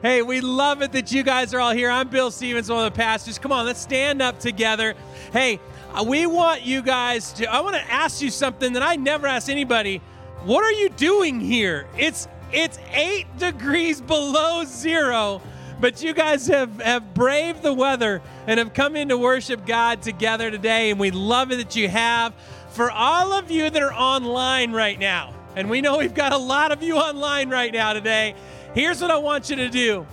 Hey, we love it that you guys are all here. I'm Bill Stevens, one of the pastors. Come on, let's stand up together. Hey, uh, we want you guys to, I want to ask you something that I never ask anybody. What are you doing here? It's it's eight degrees below zero, but you guys have, have braved the weather and have come in to worship God together today, and we love it that you have. For all of you that are online right now, and we know we've got a lot of you online right now today, here's what I want you to do.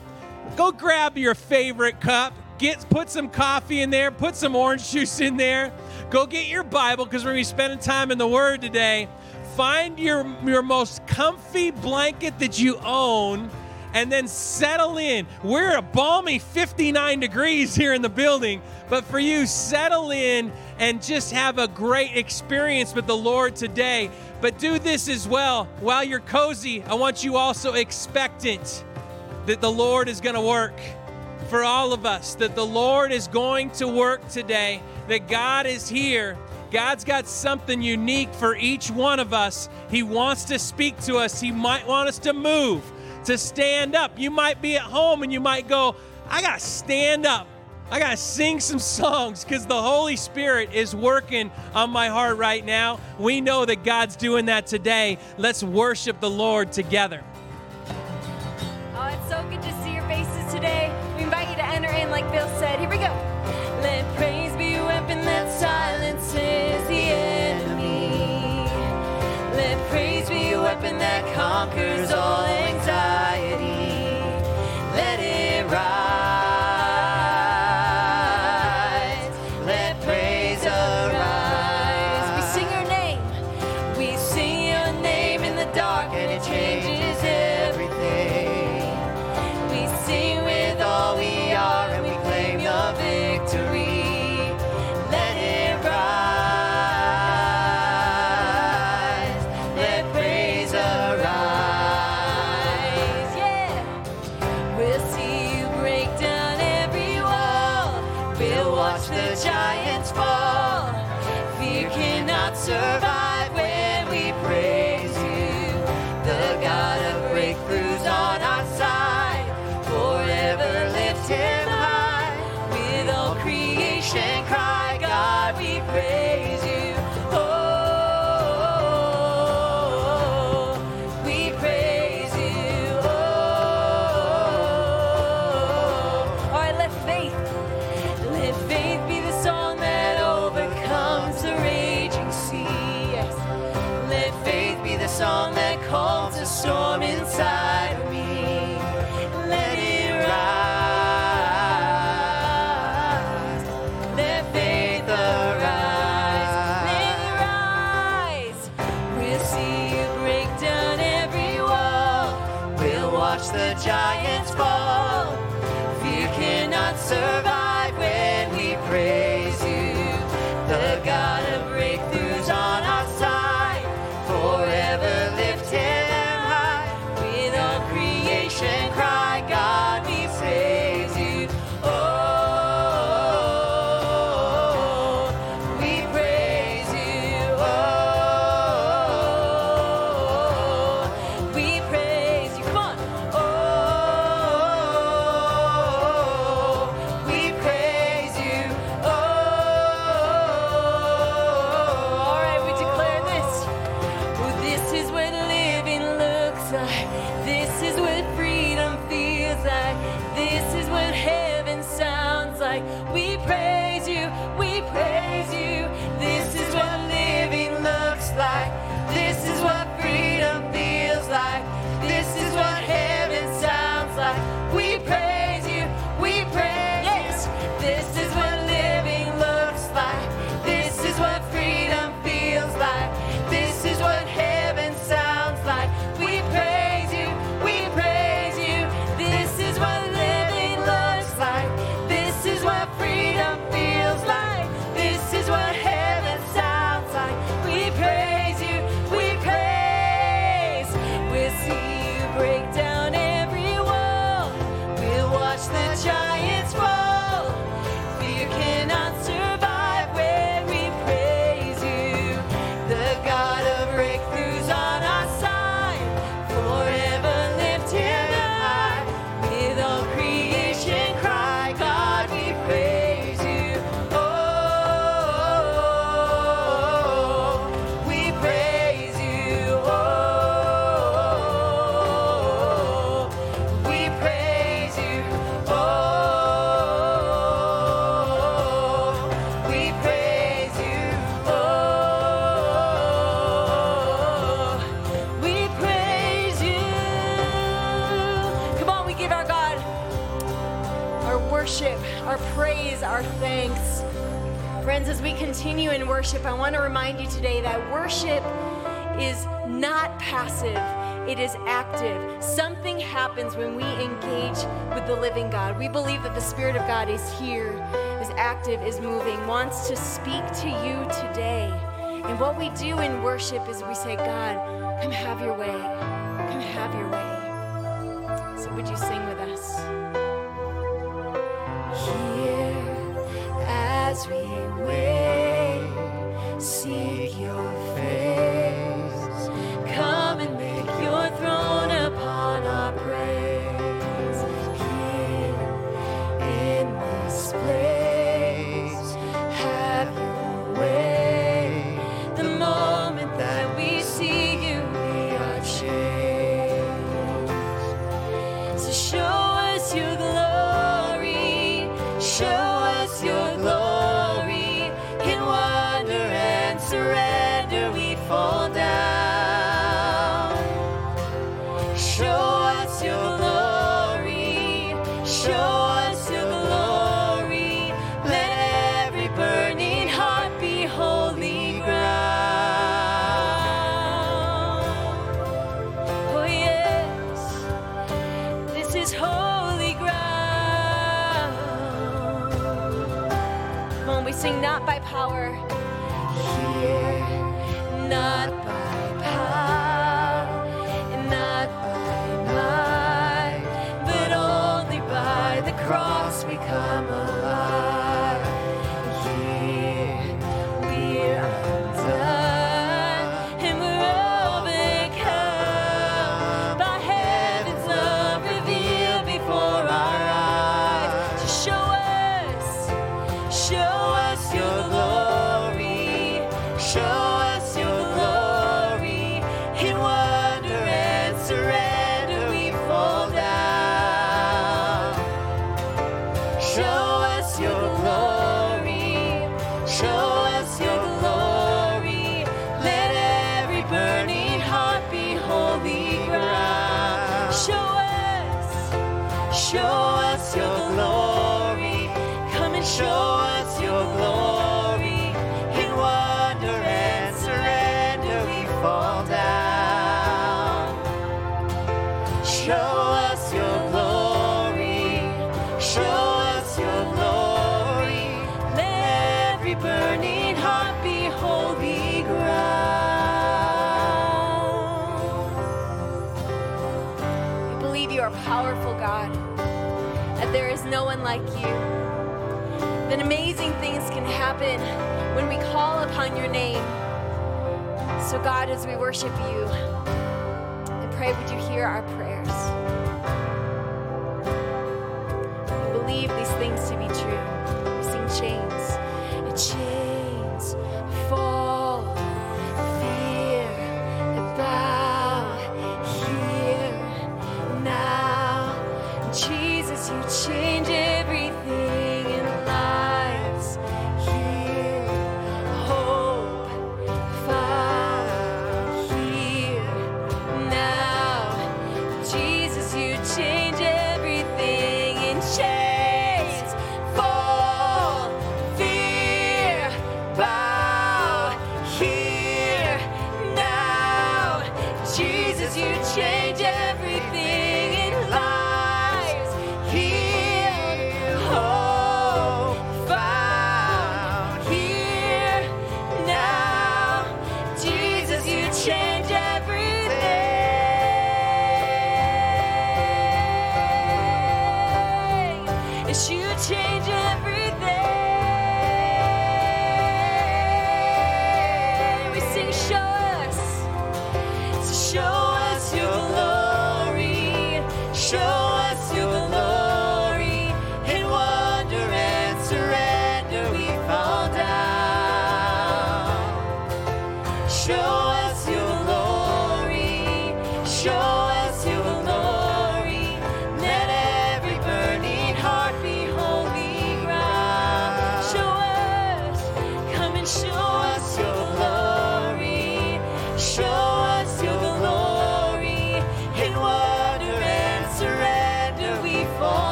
Go grab your favorite cup. Get put some coffee in there. Put some orange juice in there. Go get your bible because we're going to be spending time in the word today. Find your your most comfy blanket that you own and then settle in. We're a balmy 59 degrees here in the building, but for you, settle in and just have a great experience with the Lord today. But do this as well. While you're cozy, I want you also expectant that the Lord is going to work for all of us, that the Lord is going to work today, that God is here. God's got something unique for each one of us. He wants to speak to us. He might want us to move, to stand up. You might be at home and you might go, I got to stand up. I got to sing some songs because the Holy Spirit is working on my heart right now. We know that God's doing that today. Let's worship the Lord together. Oh, it's so good to see your faces today. We invite you to enter in, like Bill said. Here we go. Let praise be a weapon that silences the praise be a weapon that conquers all anxiety. Let it rise. worship, I want to remind you today that worship is not passive, it is active. Something happens when we engage with the living God. We believe that the Spirit of God is here, is active, is moving, wants to speak to you today. And what we do in worship is we say, God, come have your way. Come have your way. So would you sing with us? Here as we wait seek your that amazing things can happen when we call upon your name. So, God, as we worship you, I pray would you hear our prayers.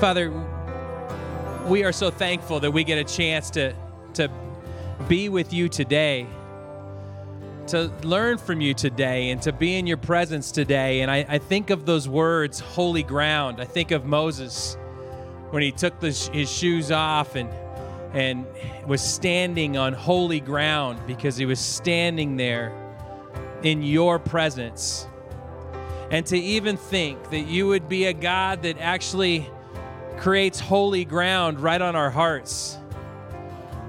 Father, we are so thankful that we get a chance to, to be with you today, to learn from you today, and to be in your presence today. And I, I think of those words, holy ground. I think of Moses when he took the, his shoes off and and was standing on holy ground because he was standing there in your presence. And to even think that you would be a God that actually creates holy ground right on our hearts.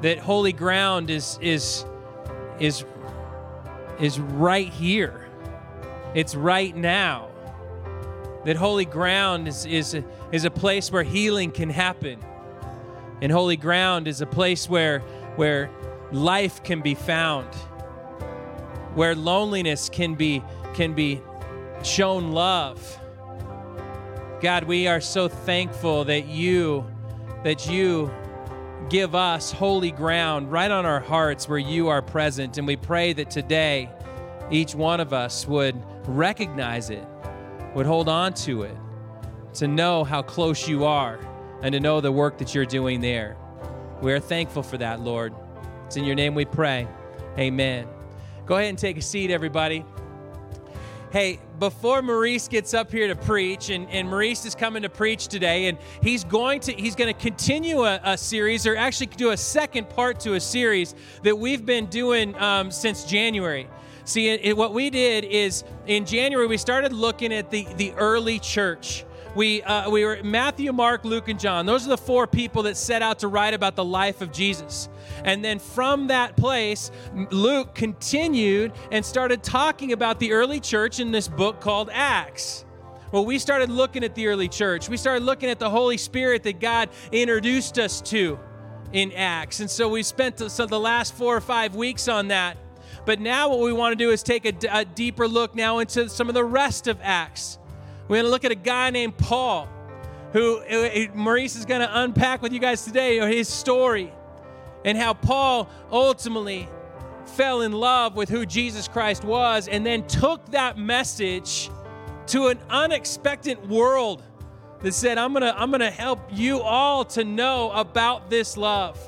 That holy ground is is is is right here. It's right now. That holy ground is is is a place where healing can happen and holy ground is a place where, where life can be found, where loneliness can be, can be shown love. God, we are so thankful that you, that you give us holy ground right on our hearts where you are present. And we pray that today each one of us would recognize it, would hold on to it, to know how close you are and to know the work that you're doing there. We are thankful for that, Lord. It's in your name we pray. Amen. Go ahead and take a seat, everybody. Hey, before Maurice gets up here to preach, and, and Maurice is coming to preach today, and he's going to he's going to continue a, a series, or actually do a second part to a series that we've been doing um, since January. See, it, it, what we did is in January we started looking at the the early church we uh, we were Matthew, Mark, Luke, and John. Those are the four people that set out to write about the life of Jesus. And then from that place, Luke continued and started talking about the early church in this book called Acts. Well, we started looking at the early church. We started looking at the Holy Spirit that God introduced us to in Acts. And so we spent the, the last four or five weeks on that. But now what we want to do is take a deeper look now into some of the rest of Acts. We're going to look at a guy named Paul, who uh, uh, Maurice is going to unpack with you guys today his story and how Paul ultimately fell in love with who Jesus Christ was and then took that message to an unexpected world that said, I'm going to I'm going to help you all to know about this love.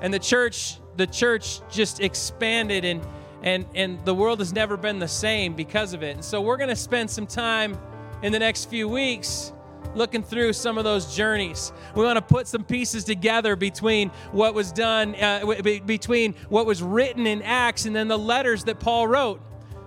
And the church the church just expanded and and and the world has never been the same because of it. And so we're going to spend some time in the next few weeks looking through some of those journeys. We want to put some pieces together between what was done, uh, between what was written in Acts and then the letters that Paul wrote.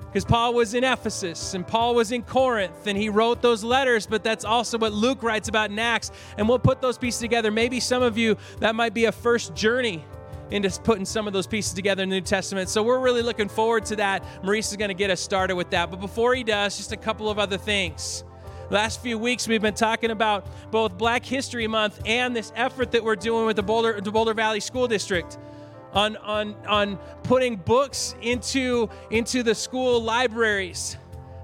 Because Paul was in Ephesus and Paul was in Corinth and he wrote those letters, but that's also what Luke writes about in Acts. And we'll put those pieces together. Maybe some of you, that might be a first journey into putting some of those pieces together in the New Testament. So we're really looking forward to that. Maurice is going to get us started with that. But before he does, just a couple of other things. Last few weeks, we've been talking about both Black History Month and this effort that we're doing with the Boulder, the Boulder Valley School District on, on, on putting books into, into the school libraries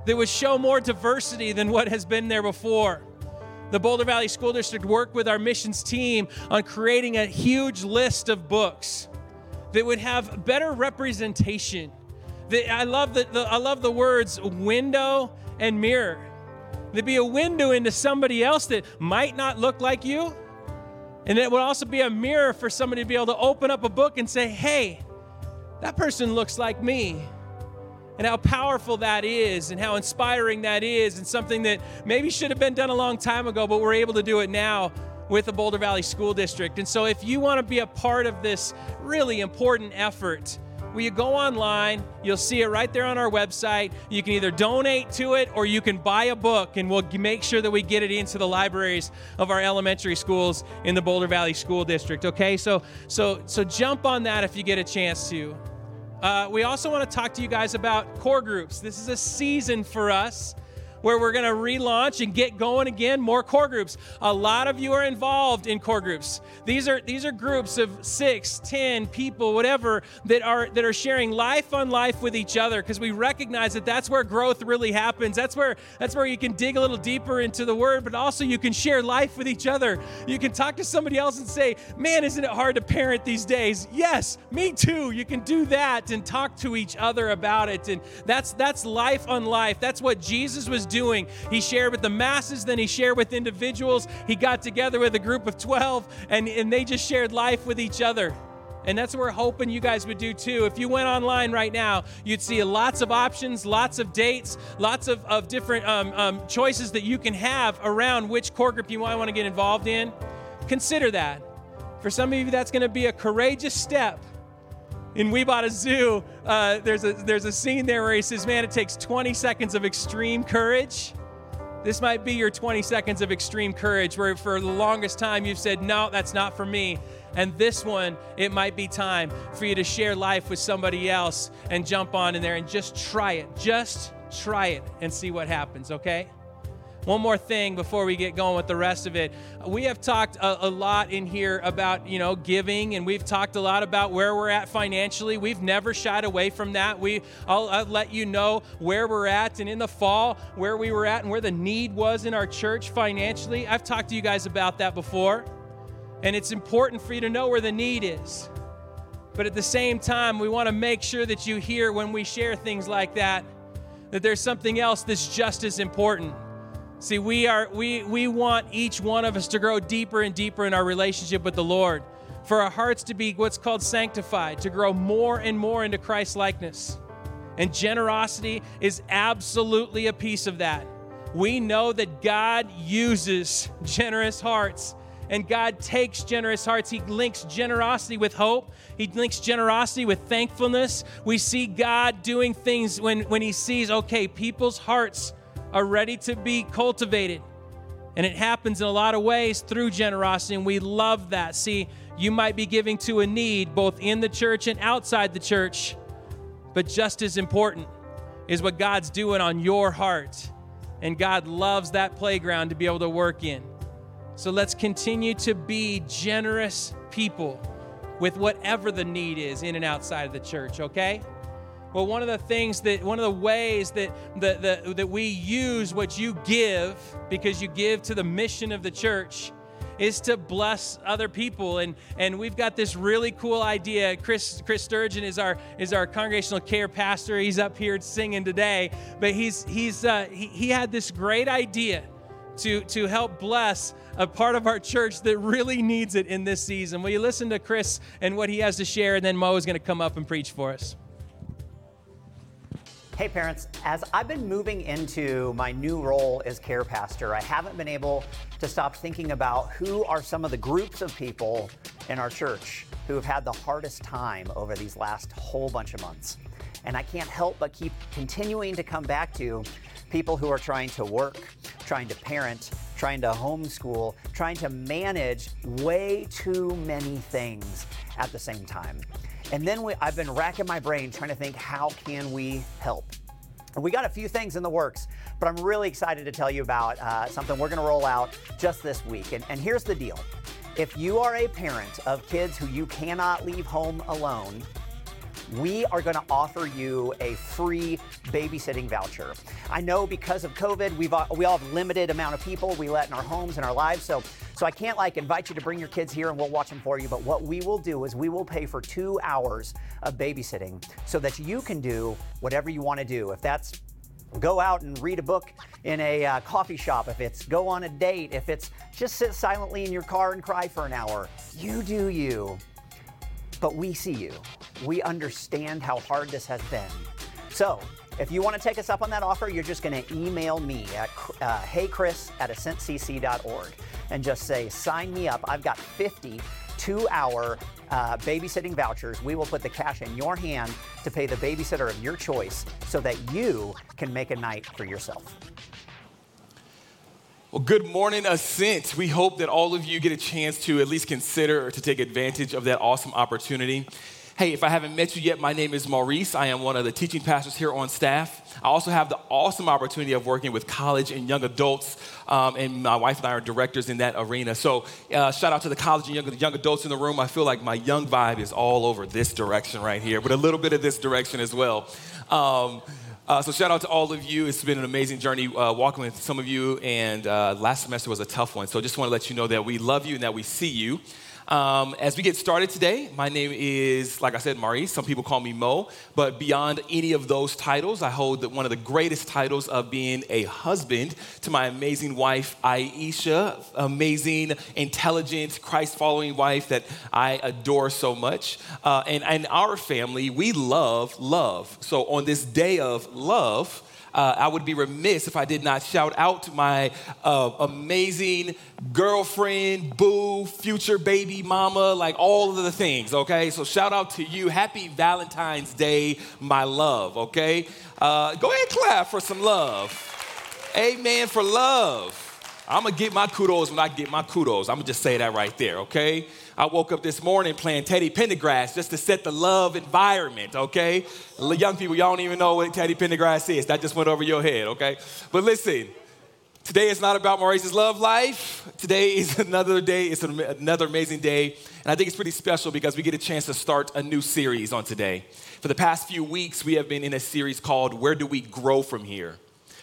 that would show more diversity than what has been there before. The Boulder Valley School District worked with our missions team on creating a huge list of books that would have better representation. I love the, the I love the words window and mirror There'd be a window into somebody else that might not look like you. And it would also be a mirror for somebody to be able to open up a book and say, hey, that person looks like me. And how powerful that is, and how inspiring that is, and something that maybe should have been done a long time ago, but we're able to do it now with the Boulder Valley School District. And so, if you want to be a part of this really important effort, Will you go online? You'll see it right there on our website. You can either donate to it or you can buy a book, and we'll make sure that we get it into the libraries of our elementary schools in the Boulder Valley School District. Okay, so so so jump on that if you get a chance to. Uh, we also want to talk to you guys about core groups. This is a season for us where we're going to relaunch and get going again more core groups. A lot of you are involved in core groups. These are these are groups of six ten people whatever that are that are sharing life on life with each other because we recognize that that's where growth really happens. That's where that's where you can dig a little deeper into the word but also you can share life with each other. You can talk to somebody else and say man isn't it hard to parent these days? Yes me too. You can do that and talk to each other about it and that's that's life on life. That's what jesus was doing. He shared with the masses, then he shared with individuals. He got together with a group of 12, and, and they just shared life with each other. And that's what we're hoping you guys would do too. If you went online right now, you'd see lots of options, lots of dates, lots of, of different um, um, choices that you can have around which core group you might want to get involved in. Consider that. For some of you, that's going to be a courageous step. In We Bought a Zoo, uh, there's, a, there's a scene there where he says, Man, it takes 20 seconds of extreme courage. This might be your 20 seconds of extreme courage where for the longest time you've said, No, that's not for me. And this one, it might be time for you to share life with somebody else and jump on in there and just try it. Just try it and see what happens, okay? One more thing before we get going with the rest of it. We have talked a, a, lot in here about, you know, giving and we've talked a lot about where we're at financially. We've never shied away from that. We I'll, I'll let you know where we're at and in the fall where we were at and where the need was in our church financially. I've talked to you guys about that before. And it's important for you to know where the need is. But at the same time, we want to make sure that you hear when we share things like that that there's something else that's just as important. See, we are we we want each one of us to grow deeper and deeper in our relationship with the Lord. For our hearts to be what's called sanctified, to grow more and more into Christ likeness. And generosity is absolutely a piece of that. We know that God uses generous hearts and God takes generous hearts. He links generosity with hope. He links generosity with thankfulness. We see God doing things when, when He sees, okay, people's hearts are ready to be cultivated. And it happens in a lot of ways through generosity, and we love that. See, you might be giving to a need both in the church and outside the church, but just as important is what God's doing on your heart. And God loves that playground to be able to work in. So let's continue to be generous people with whatever the need is in and outside of the church, okay? Well, one of the things that, one of the ways that, that, that, that we use what you give, because you give to the mission of the church, is to bless other people and and we've got this really cool idea chris chris sturgeon is our is our congregational care pastor he's up here singing today but he's he's uh, he, he had this great idea to to help bless a part of our church that really needs it in this season. Will you listen to Chris and what he has to share, and then Mo is going to come up and preach for us. Hey, parents, as I've been moving into my new role as care pastor, I haven't been able to stop thinking about who are some of the groups of people in our church who have had the hardest time over these last whole bunch of months. And I can't help but keep continuing to come back to people who are trying to work, trying to parent, trying to homeschool, trying to manage way too many things at the same time. And then we, I've been racking my brain trying to think how can we help? We got a few things in the works, but I'm really excited to tell you about uh, something we're going to roll out just this week. And, and here's the deal if you are a parent of kids who you cannot leave home alone, we are going to offer you a free babysitting voucher. I know because of COVID, we've uh, we all have limited amount of people we let in our homes and our lives, so so I can't like invite you to bring your kids here and we'll watch them for you. But what we will do is we will pay for two hours of babysitting so that you can do whatever you want to do. If that's go out and read a book in a uh, coffee shop, if it's go on a date, if it's just sit silently in your car and cry for an hour, you do you but we see you. We understand how hard this has been. So, if you want to take us up on that offer, you're just going to email me at uh, heychris at ascentcc.org and just say, sign me up. I've got 50 two hour uh, babysitting vouchers. We will put the cash in your hand to pay the babysitter of your choice so that you can make a night for yourself. Well, good morning, Ascent. We hope that all of you get a chance to at least consider or to take advantage of that awesome opportunity. Hey, if I haven't met you yet, my name is Maurice. I am one of the teaching pastors here on staff. I also have the awesome opportunity of working with college and young adults, um, and my wife and I are directors in that arena. So, uh, shout out to the college and young, young adults in the room. I feel like my young vibe is all over this direction right here, but a little bit of this direction as well. Um, uh, so shout out to all of you. It's been an amazing journey uh, walking with some of you, and uh, last semester was a tough one. So I just want to let you know that we love you and that we see you. Um, as we get started today, my name is, like I said, Maurice. Some people call me Mo. But beyond any of those titles, I hold one of the greatest titles of being a husband to my amazing wife, Aisha. Amazing, intelligent, Christ following wife that I adore so much. Uh, and in our family, we love love. So on this day of love, uh, I would be remiss if I did not shout out to my uh, amazing girlfriend, boo, future baby mama, like all of the things, okay? So shout out to you. Happy Valentine's Day, my love, okay? Uh, go ahead and clap for some love. Amen for love. I'm gonna get my kudos when I get my kudos. I'm gonna just say that right there, okay? I woke up this morning playing Teddy Pendergrass just to set the love environment, okay? Young people, y'all don't even know what Teddy Pendergrass is. That just went over your head, okay? But listen, today is not about Maurice's love life. Today is another day, it's another amazing day. And I think it's pretty special because we get a chance to start a new series on today. For the past few weeks, we have been in a series called Where Do We Grow From Here?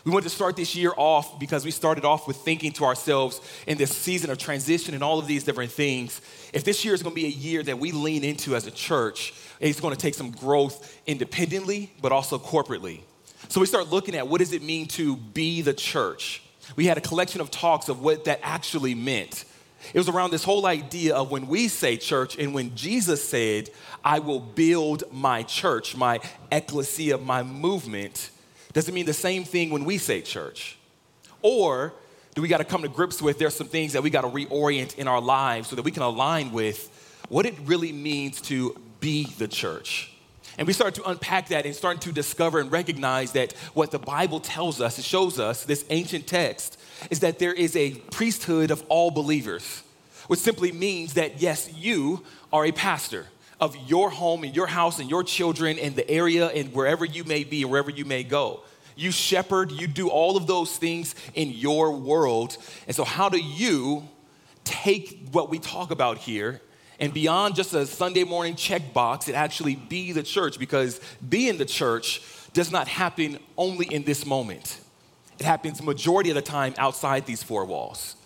We wanted to start this year off because we started off with thinking to ourselves in this season of transition and all of these different things. If this year is going to be a year that we lean into as a church, it's going to take some growth independently, but also corporately. So we start looking at what does it mean to be the church? We had a collection of talks of what that actually meant. It was around this whole idea of when we say church and when Jesus said, I will build my church, my ecclesia, my movement does it mean the same thing when we say church? Or we got to come to grips with there's some things that we got to reorient in our lives so that we can align with what it really means to be the church? And we start to unpack that and start to discover and recognize that what the Bible tells us, it shows us, this ancient text, is that there is a priesthood of all believers, which simply means that yes, you are a pastor of your home and your house and your children and the area and wherever you may be, and wherever you may go. You shepherd, you do all of those things in your world. And so, how do you take what we talk about here and beyond just a Sunday morning checkbox and actually be the church? Because being the church does not happen only in this moment, it happens majority of the time outside these four walls.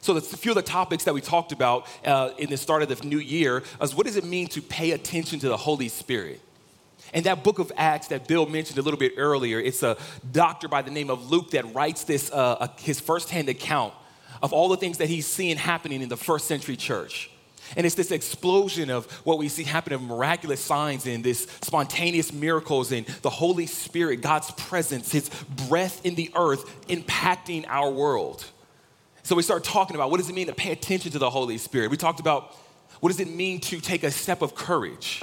So, a few of the topics that we talked about uh, in the start of the new year is what does it mean to pay attention to the Holy Spirit? And that book of Acts that Bill mentioned a little bit earlier, it's a doctor by the name of Luke that writes this, uh, his firsthand account of all the things that he's seeing happening in the first century church. And it's this explosion of what we see happen of miraculous signs and this spontaneous miracles and the Holy Spirit, God's presence, His breath in the earth impacting our world. So we start talking about what does it mean to pay attention to the Holy Spirit. We talked about what does it mean to take a step of courage.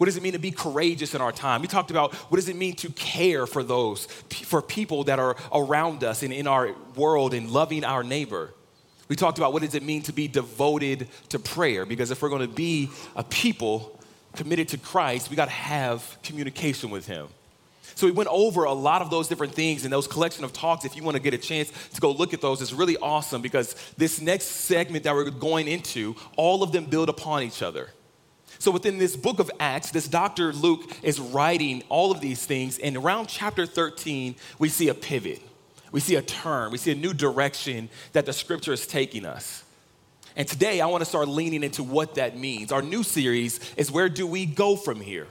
What does it mean to be courageous in our time? We talked about what does it mean to care for those, for people that are around us and in our world and loving our neighbor. We talked about what does it mean to be devoted to prayer because if we're going to be a people committed to Christ, we got to have communication with him. So we went over a lot of those different things in those collection of talks. If you want to get a chance to go look at those, it's really awesome because this next segment that we're going into, all of them build upon each other. So within this book of Acts, this Dr. Luke is writing all of these things, and around chapter 13, we see a pivot. We see a turn. We see a new direction that the scripture is taking us. And today, I want to start leaning into what that means. Our new series is Where Do We Go From Here?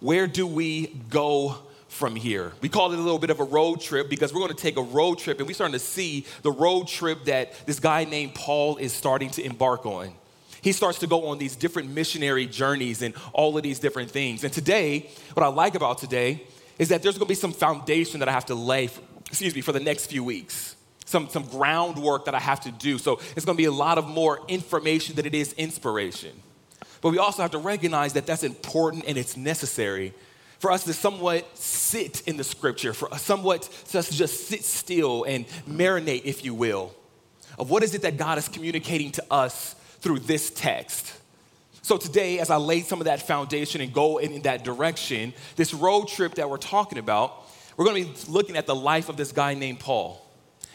Where do we go from here. We call it a little bit of a road trip because we're going to take a road trip and we're starting to see the road trip that this guy named Paul is starting to embark on. He starts to go on these different missionary journeys and all of these different things. And today, what I like about today is that there's to be some foundation that I have to lay, excuse me, for the next few weeks. Some, some groundwork that I have to do. So it's to be a lot of more information than it is inspiration. But we also have to recognize that that's important and it's necessary for us to somewhat sit in the scripture, for us somewhat to just sit still and marinate, if you will, of what is it that God is communicating to us through this text. So today, as I lay some of that foundation and go in, in that direction, this road trip that we're talking about, we're to be looking at the life of this guy named Paul.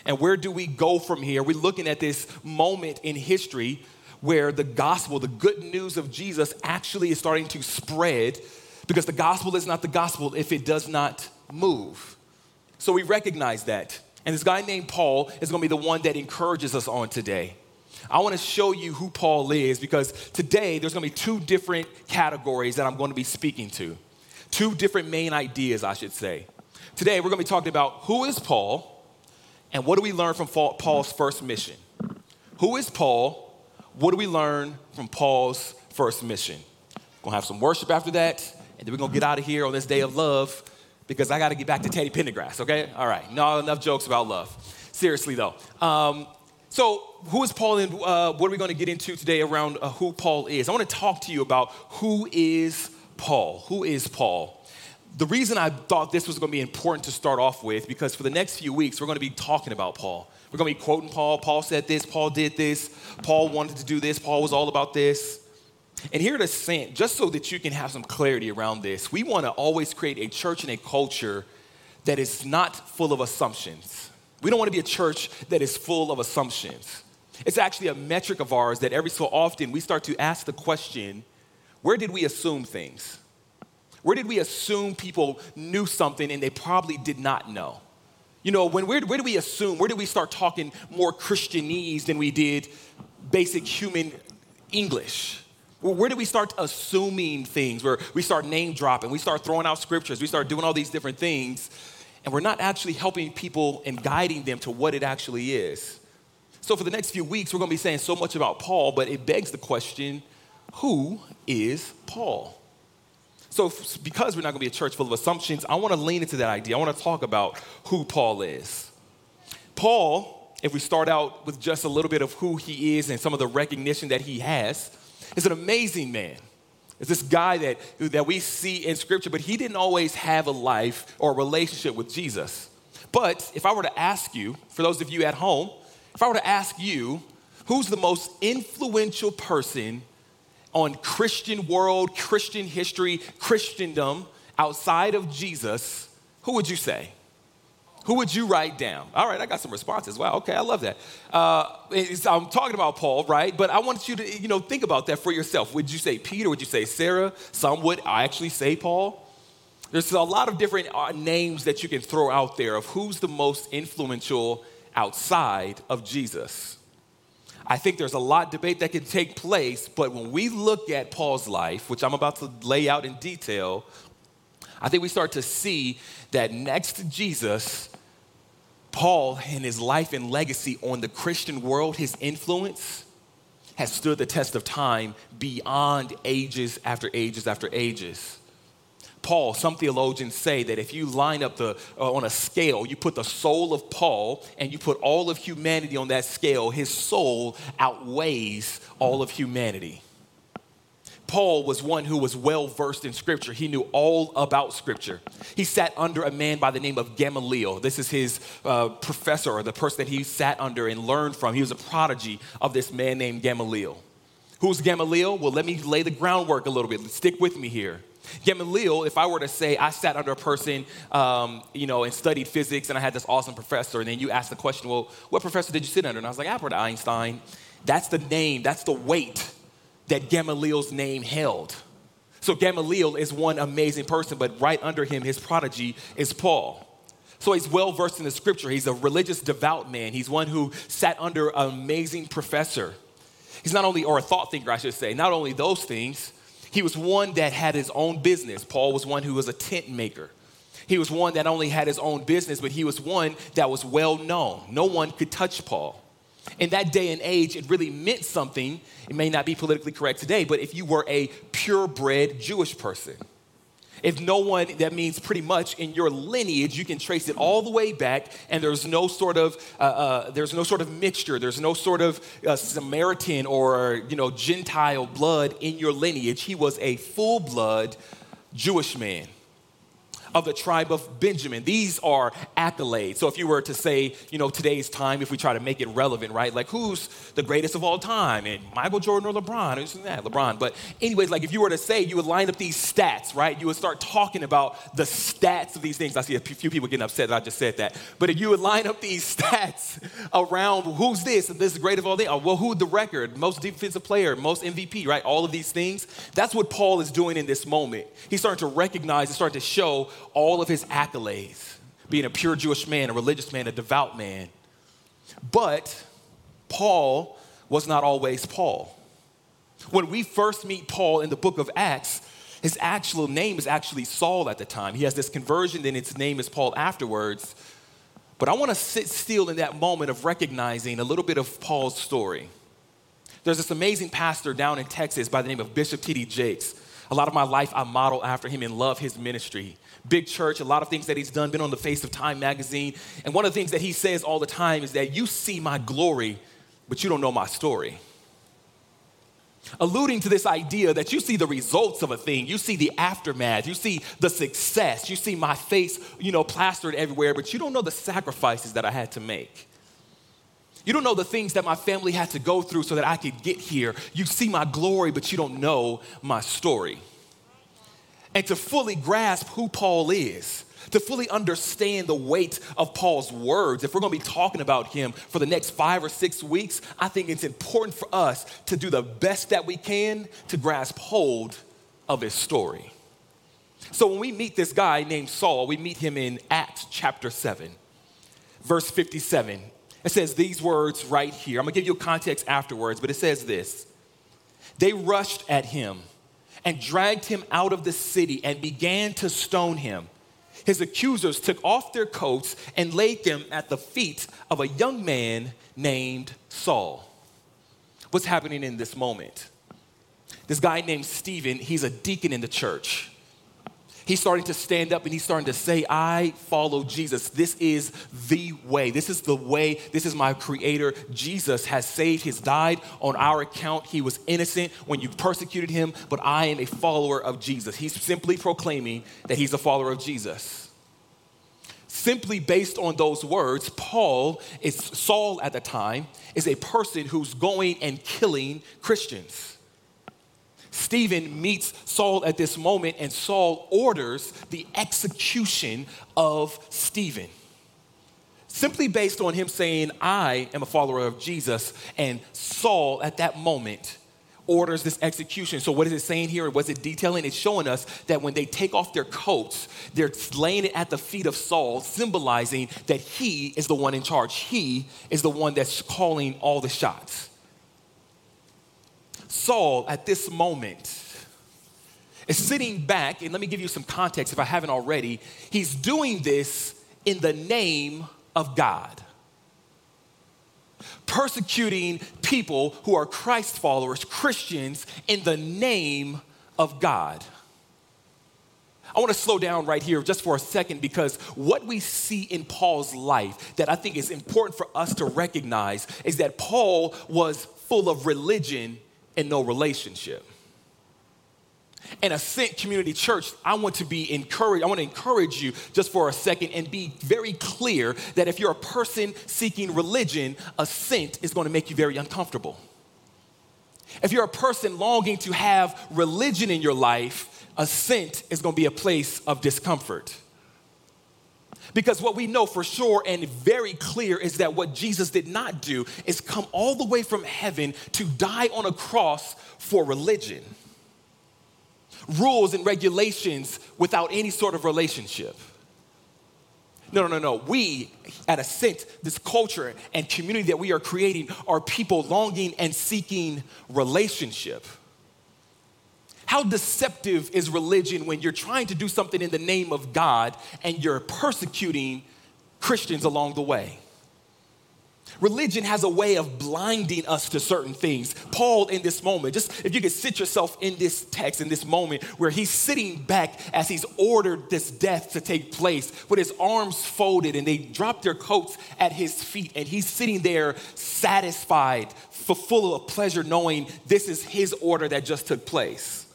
And where do we go from here? We're looking at this moment in history where the gospel, the good news of Jesus, actually is starting to spread because the gospel is not the gospel if it does not move. So we recognize that. And this guy named Paul is going to be the one that encourages us on today. I want to show you who Paul is because today there's going to be two different categories that I'm going to be speaking to. Two different main ideas, I should say. Today we're going to be talking about who is Paul and what do we learn from Paul's first mission? Who is Paul? What do we learn from Paul's first mission? We're going to have some worship after that, and then we're going to get out of here on this day of love because I got to get back to Teddy Pendergrass, okay? All right, not enough jokes about love. Seriously, though. Um, so, who is Paul and uh, what are we going to get into today around uh, who Paul is? I want to talk to you about who is Paul. Who is Paul? The reason I thought this was going to be important to start off with, because for the next few weeks, we're going to be talking about Paul. We're going to be quoting Paul. Paul said this, Paul did this, Paul wanted to do this, Paul was all about this. And here at Ascent, just so that you can have some clarity around this, we want to always create a church and a culture that is not full of assumptions we don't want to be a church that is full of assumptions. It's actually a metric of ours that every so often we start to ask the question where did we assume things? Where did we assume people knew something and they probably did not know? You know, when, where, where do we assume? Where do we start talking more Christianese than we did basic human English? Where do we start assuming things? Where we start name dropping, we start throwing out scriptures, we start doing all these different things and we're not actually helping people and guiding them to what it actually is. So, for the next few weeks, we're going to be saying so much about Paul, but it begs the question who is Paul? So, because we're not going to be a church full of assumptions, I want to lean into that idea. I want to talk about who Paul is. Paul, if we start out with just a little bit of who he is and some of the recognition that he has, is an amazing man. It's this guy that, that we see in scripture, but he didn't always have a life or a relationship with Jesus. But if I were to ask you, for those of you at home, if I were to ask you, who's the most influential person on Christian world, Christian history, Christendom outside of Jesus, who would you say? Who would you write down? All right, I got some responses. Wow, okay, I love that. Uh, I'm talking about Paul, right? But I want you to, you know, think about that for yourself. Would you say Peter? Would you say Sarah? Some would I actually say Paul. There's a lot of different uh, names that you can throw out there of who's the most influential outside of Jesus. I think there's a lot of debate that can take place, but when we look at Paul's life, which I'm about to lay out in detail, I think we start to see that next to Jesus, Paul and his life and legacy on the Christian world, his influence has stood the test of time beyond ages after ages after ages. Paul, some theologians say that if you line up the uh, on a scale, you put the soul of Paul and you put all of humanity on that scale, his soul outweighs all of humanity. Paul was one who was well versed in scripture. He knew all about scripture. He sat under a man by the name of Gamaliel. This is his uh, professor, or the person that he sat under and learned from. He was a prodigy of this man named Gamaliel. Who's Gamaliel? Well, let me lay the groundwork a little bit. Stick with me here. Gamaliel, if I were to say I sat under a person, um, you know, and studied physics, and I had this awesome professor, and then you ask the question, well, what professor did you sit under? And I was like, Albert Einstein. That's the name, that's the weight that Gamaliel's name held. So Gamaliel is one amazing person, but right under him, his prodigy is Paul. So he's well versed in the scripture. He's a religious, devout man. He's one who sat under an amazing professor. He's not only, or a thought thinker, I should say, not only those things, he was one that had his own business. Paul was one who was a tent maker. He was one that only had his own business, but he was one that was well known. No one could touch Paul in that day and age, it really meant something. It may not be politically correct today, but if you were a purebred Jewish person, if no one, that means pretty much in your lineage, you can trace it all the way back, and there's no sort of uh, uh, there's no sort of mixture, there's no sort of uh, Samaritan or you know Gentile blood in your lineage. He was a full blood Jewish man of the tribe of Benjamin. These are accolades. So if you were to say, you know, today's time, if we try to make it relevant, right? Like who's the greatest of all time? And Michael Jordan or LeBron? Who's that? LeBron. But anyways, like if you were to say, you would line up these stats, right? You would start talking about the stats of these things. I see a few people getting upset that I just said that. But if you would line up these stats around who's this and this is great of all day, oh, well, who the record, most defensive player, most MVP, right? All of these things. That's what Paul is doing in this moment. He's starting to recognize and starting to show all of his accolades, being a pure Jewish man, a religious man, a devout man. But Paul was not always Paul. When we first meet Paul in the book of Acts, his actual name is actually Saul at the time. He has this conversion, then his name is Paul afterwards. But I want to sit still in that moment of recognizing a little bit of Paul's story. There's this amazing pastor down in Texas by the name of Bishop T.D. Jakes. A lot of my life I model after him and love his ministry. Big church, a lot of things that he's done, been on the face of Time magazine. And one of the things that he says all the time is that you see my glory, but you don't know my story alluding to this idea that you see the results of a thing, you see the aftermath, you see the success, you see my face, you know, plastered everywhere, but you don't know the sacrifices that I had to make. You don't know the things that my family had to go through so that I could get here. You see my glory, but you don't know my story. And to fully grasp who Paul is, to fully understand the weight of Paul's words, if we're going to be talking about him for the next five or six weeks, I think it's important for us to do the best that we can to grasp hold of his story. So when we meet this guy named Saul, we meet him in Acts chapter 7, verse 57. It says these words right here. I'm going to give you a context afterwards, but it says this They rushed at him and dragged him out of the city and began to stone him his accusers took off their coats and laid them at the feet of a young man named Saul. What's happening in this moment? This guy named Stephen, he's a deacon in the church. He's starting to stand up and he's starting to say, I follow Jesus. This is the way. This is the way. This is my creator. Jesus has saved. He's died on our account. He was innocent when you persecuted him, but I am a follower of Jesus. He's simply proclaiming that he's a follower of Jesus. Simply based on those words, Paul is Saul at the time is a person who's going and killing Christians. Stephen meets Saul at this moment, and Saul orders the execution of Stephen. Simply based on him saying, I am a follower of Jesus, and Saul at that moment orders this execution. So, what is it saying here? What's it detailing? It's showing us that when they take off their coats, they're laying it at the feet of Saul, symbolizing that he is the one in charge. He is the one that's calling all the shots. Saul, at this moment, is sitting back, and let me give you some context if I haven't already. He's doing this in the name of God. Persecuting people who are Christ followers, Christians, in the name of God. I want to slow down right here just for a second because what we see in Paul's life that I think is important for us to recognize is that Paul was full of religion and no relationship. In Ascent Community Church, I want to be encouraged. I want to encourage you just for a second and be very clear that if you're a person seeking religion, Ascent is going to make you very uncomfortable. If you're a person longing to have religion in your life, Ascent is going to be a place of discomfort. Because what we know for sure and very clear is that what Jesus did not do is come all the way from heaven to die on a cross for religion. Rules and regulations without any sort of relationship. No, no, no, no. We, at Ascent, this culture and community that we are creating, are people longing and seeking relationship. How deceptive is religion when you're trying to do something in the name of God and you're persecuting Christians along the way? Religion has a way of blinding us to certain things. Paul, in this moment, just if you could sit yourself in this text, in this moment where he's sitting back as he's ordered this death to take place with his arms folded and they drop their coats at his feet, and he's sitting there satisfied, full of pleasure, knowing this is his order that just took place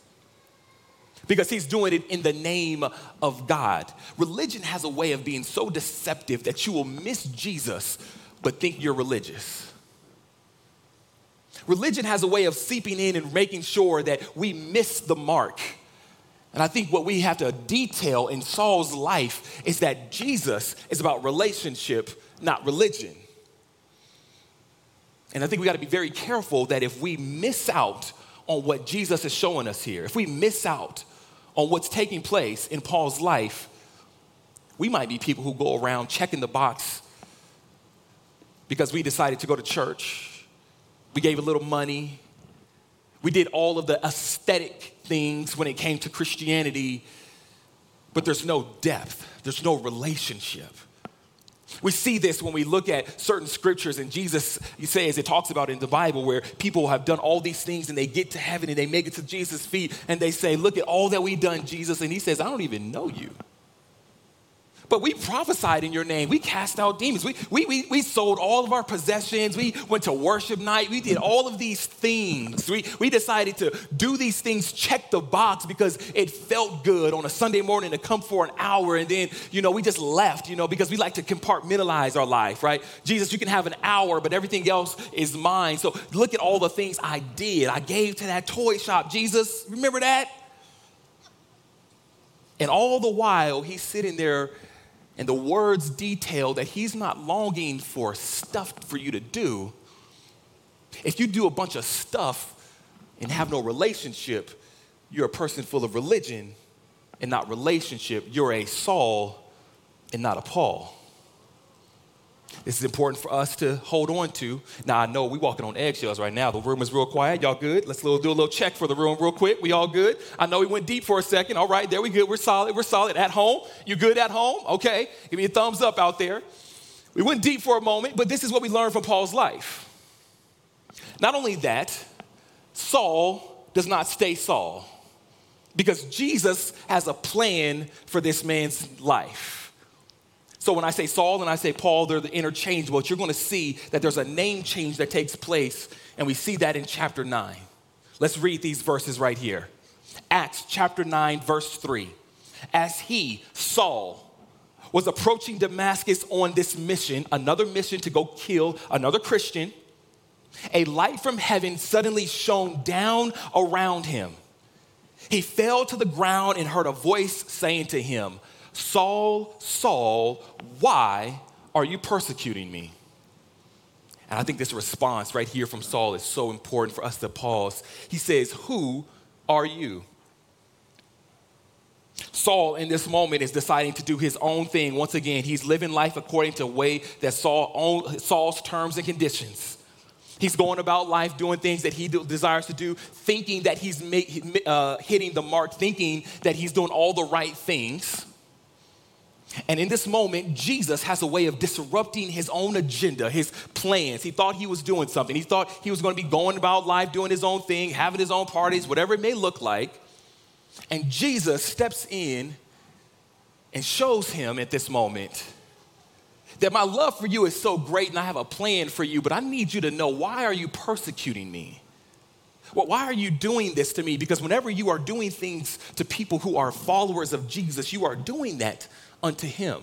because he's doing it in the name of God. Religion has a way of being so deceptive that you will miss Jesus but think you're religious. Religion has a way of seeping in and making sure that we miss the mark. And I think what we have to detail in Saul's life is that Jesus is about relationship, not religion. And I think we got to be very careful that if we miss out on what Jesus is showing us here, if we miss out on what's taking place in Paul's life, we might be people who go around checking the box because we decided to go to church We gave a little money. We did all of the aesthetic things when it came to Christianity, but there's no depth, there's no relationship. We see this when we look at certain scriptures, and Jesus you say, as it talks about in the Bible, where people have done all these things and they get to heaven and they make it to Jesus' feet and they say, Look at all that we've done, Jesus. And he says, I don't even know you. But we prophesied in your name. We cast out demons. We, we, we, we sold all of our possessions. We went to worship night. We did all of these things. We, we decided to do these things, check the box because it felt good on a Sunday morning to come for an hour. And then, you know, we just left, you know, because we like to compartmentalize our life, right? Jesus, you can have an hour, but everything else is mine. So look at all the things I did. I gave to that toy shop. Jesus, remember that? And all the while, he's sitting there and the words detail that he's not longing for stuff for you to do. If you do a bunch of stuff and have no relationship, you're a person full of religion and not relationship. You're a Saul and not a Paul. This is important for us to hold on to. Now, I know we're walking on eggshells right now. The room is real quiet. Y'all good? Let's do a little check for the room real quick. We all good? I know we went deep for a second. All right, there we good. We're solid. We're solid. At home? You good at home? Okay. Give me a thumbs up out there. We went deep for a moment, but this is what we learned from Paul's life. Not only that, Saul does not stay Saul because Jesus has a plan for this man's life. So when I say Saul and I say Paul, they're the interchangeable. But you're going to see that there's a name change that takes place, and we see that in chapter 9. Let's read these verses right here. Acts chapter 9, verse 3. As he, Saul, was approaching Damascus on this mission, another mission to go kill another Christian, a light from heaven suddenly shone down around him. He fell to the ground and heard a voice saying to him, Saul, Saul, why are you persecuting me? And I think this response right here from Saul is so important for us to pause. He says, Who are you? Saul, in this moment, is deciding to do his own thing. Once again, he's living life according to the way that Saul Saul's terms and conditions. He's going about life doing things that he desires to do, thinking that he's uh, hitting the mark, thinking that he's doing all the right things. And in this moment, Jesus has a way of disrupting his own agenda, his plans. He thought he was doing something. He thought he was going to be going about life, doing his own thing, having his own parties, whatever it may look like. And Jesus steps in and shows him at this moment that my love for you is so great and I have a plan for you, but I need you to know why are you persecuting me? Well, why are you doing this to me? Because whenever you are doing things to people who are followers of Jesus, you are doing that unto him.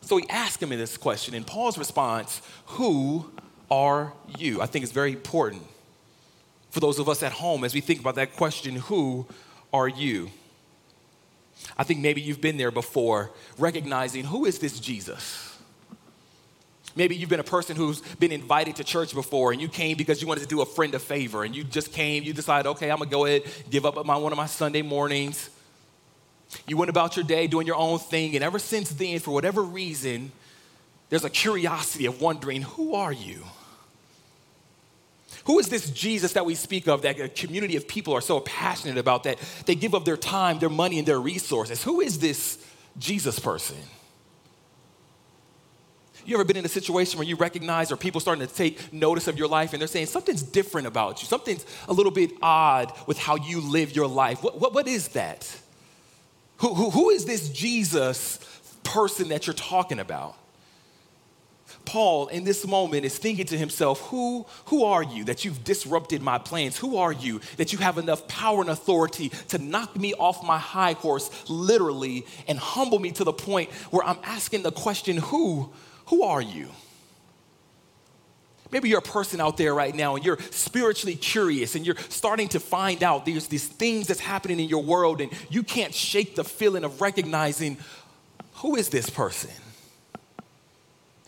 So he asked him this question, and Paul's response, Who are you? I think it's very important for those of us at home as we think about that question, Who are you? I think maybe you've been there before, recognizing who is this Jesus? Maybe you've been a person who's been invited to church before and you came because you wanted to do a friend a favor and you just came, you decided, okay, I'm gonna go ahead, give up my, one of my Sunday mornings. You went about your day doing your own thing, and ever since then, for whatever reason, there's a curiosity of wondering who are you? Who is this Jesus that we speak of, that a community of people are so passionate about, that they give up their time, their money, and their resources? Who is this Jesus person? You ever been in a situation where you recognize or people starting to take notice of your life and they're saying something's different about you, something's a little bit odd with how you live your life? What, what, what is that? Who, who, who is this Jesus person that you're talking about? Paul, in this moment, is thinking to himself, who, who are you that you've disrupted my plans? Who are you that you have enough power and authority to knock me off my high horse, literally, and humble me to the point where I'm asking the question, who, who are you? Maybe you're a person out there right now and you're spiritually curious and you're starting to find out there's these things that's happening in your world and you can't shake the feeling of recognizing who is this person?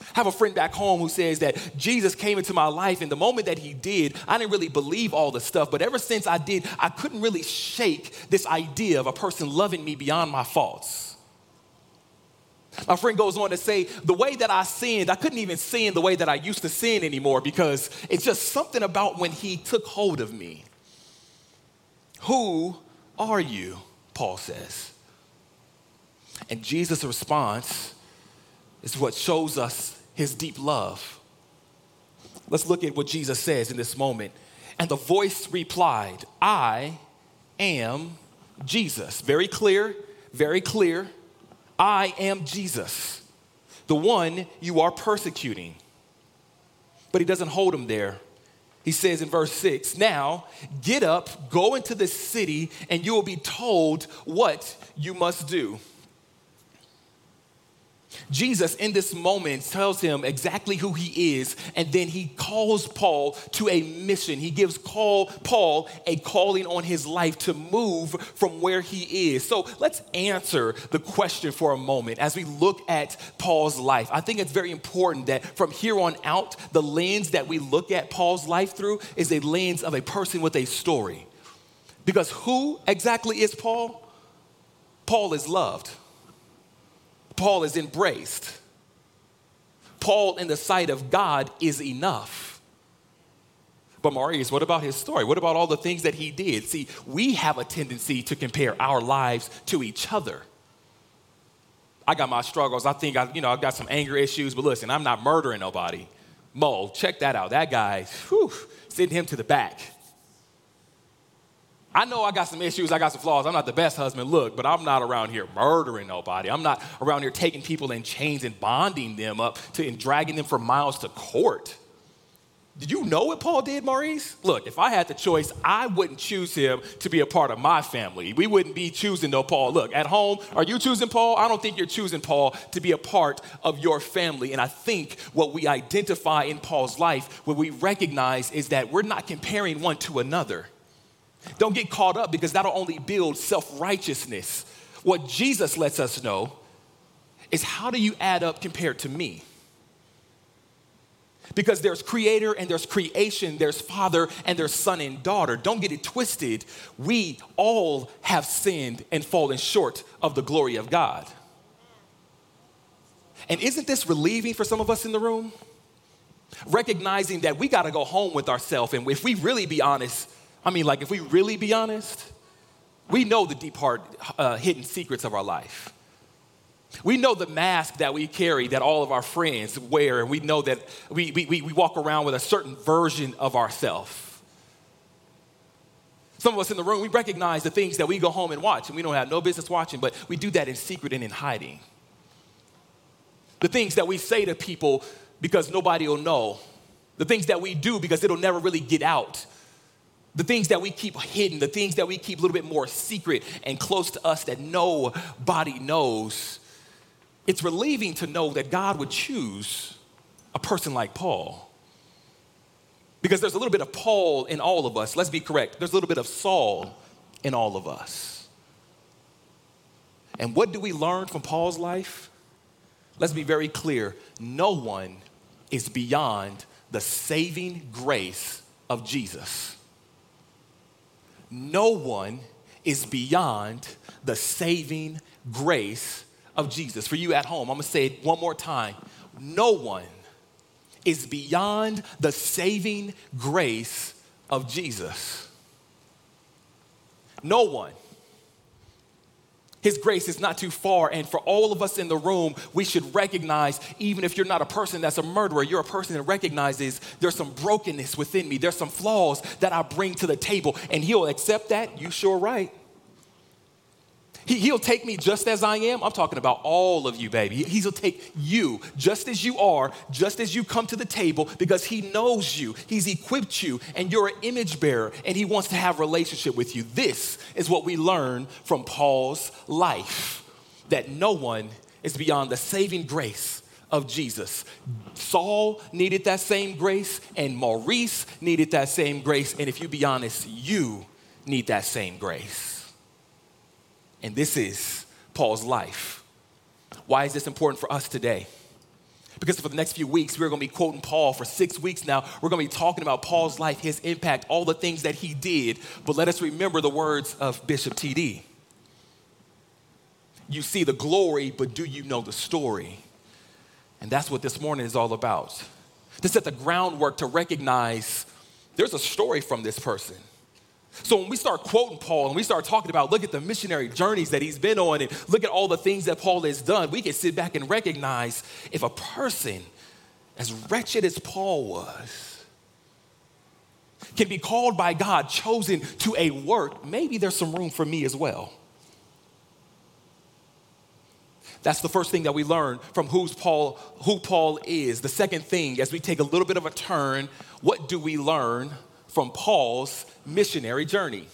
I have a friend back home who says that Jesus came into my life, and the moment that he did, I didn't really believe all the stuff. But ever since I did, I couldn't really shake this idea of a person loving me beyond my faults. My friend goes on to say, the way that I sinned, I couldn't even sin the way that I used to sin anymore because it's just something about when he took hold of me. Who are you? Paul says. And Jesus' response is what shows us his deep love. Let's look at what Jesus says in this moment. And the voice replied, I am Jesus. Very clear, very clear. I am Jesus, the one you are persecuting. But he doesn't hold him there. He says in verse 6 Now get up, go into the city, and you will be told what you must do. Jesus, in this moment, tells him exactly who he is, and then he calls Paul to a mission. He gives call, Paul a calling on his life to move from where he is. So let's answer the question for a moment as we look at Paul's life. I think it's very important that from here on out, the lens that we look at Paul's life through is a lens of a person with a story. Because who exactly is Paul? Paul is loved. Paul is embraced. Paul, in the sight of God, is enough. But Maurice, what about his story? What about all the things that he did? See, we have a tendency to compare our lives to each other. I got my struggles. I think I, you know, I've got some anger issues, but listen, I'm not murdering nobody. Mo, check that out. That guy, whew, send him to the back. I know I got some issues, I got some flaws. I'm not the best husband, look, but I'm not around here murdering nobody. I'm not around here taking people in chains and bonding them up to and dragging them for miles to court. Did you know what Paul did, Maurice? Look, if I had the choice, I wouldn't choose him to be a part of my family. We wouldn't be choosing no Paul. Look, at home, are you choosing Paul? I don't think you're choosing Paul to be a part of your family. And I think what we identify in Paul's life, what we recognize is that we're not comparing one to another. Don't get caught up because that'll only build self righteousness. What Jesus lets us know is how do you add up compared to me? Because there's creator and there's creation, there's father and there's son and daughter. Don't get it twisted. We all have sinned and fallen short of the glory of God. And isn't this relieving for some of us in the room? Recognizing that we got to go home with ourselves. And if we really be honest, I mean, like, if we really be honest, we know the deep, hard, uh, hidden secrets of our life. We know the mask that we carry that all of our friends wear, and we know that we, we, we walk around with a certain version of ourselves. Some of us in the room, we recognize the things that we go home and watch, and we don't have no business watching, but we do that in secret and in hiding. The things that we say to people because nobody will know. The things that we do because it'll never really get out the things that we keep hidden, the things that we keep a little bit more secret and close to us that nobody knows, it's relieving to know that God would choose a person like Paul. Because there's a little bit of Paul in all of us. Let's be correct. There's a little bit of Saul in all of us. And what do we learn from Paul's life? Let's be very clear no one is beyond the saving grace of Jesus no one is beyond the saving grace of Jesus. For you at home, I'm gonna say it one more time. No one is beyond the saving grace of Jesus. No one. His grace is not too far. And for all of us in the room, we should recognize, even if you're not a person that's a murderer, you're a person that recognizes there's some brokenness within me, there's some flaws that I bring to the table. And He'll accept that. You sure right. He, will take me just as I am. I'm talking about all of you, baby. He'll take you just as you are, just as you come to the table, because He knows you. He's equipped you, and you're an image bearer, and He wants to have relationship with you. This is what we learn from Paul's life that no one is beyond the saving grace of Jesus. Saul needed that same grace, and Maurice needed that same grace. And if you be honest, you need that same grace. And this is Paul's life. Why is this important for us today? Because for the next few weeks, we're to be quoting Paul for six weeks now. We're to be talking about Paul's life, his impact, all the things that he did. But let us remember the words of Bishop T.D. you see the glory, but do you know the story? And that's what this morning is all about. To set the groundwork to recognize there's a story from this person. So when we start quoting Paul and we start talking about, look at the missionary journeys that he's been on and look at all the things that Paul has done, we can sit back and recognize if a person as wretched as Paul was can be called by God, chosen to a work, maybe there's some room for me as well. That's the first thing that we learn from who's Paul, who Paul is. The second thing, as we take a little bit of a turn, what do we learn from Paul's missionary journey?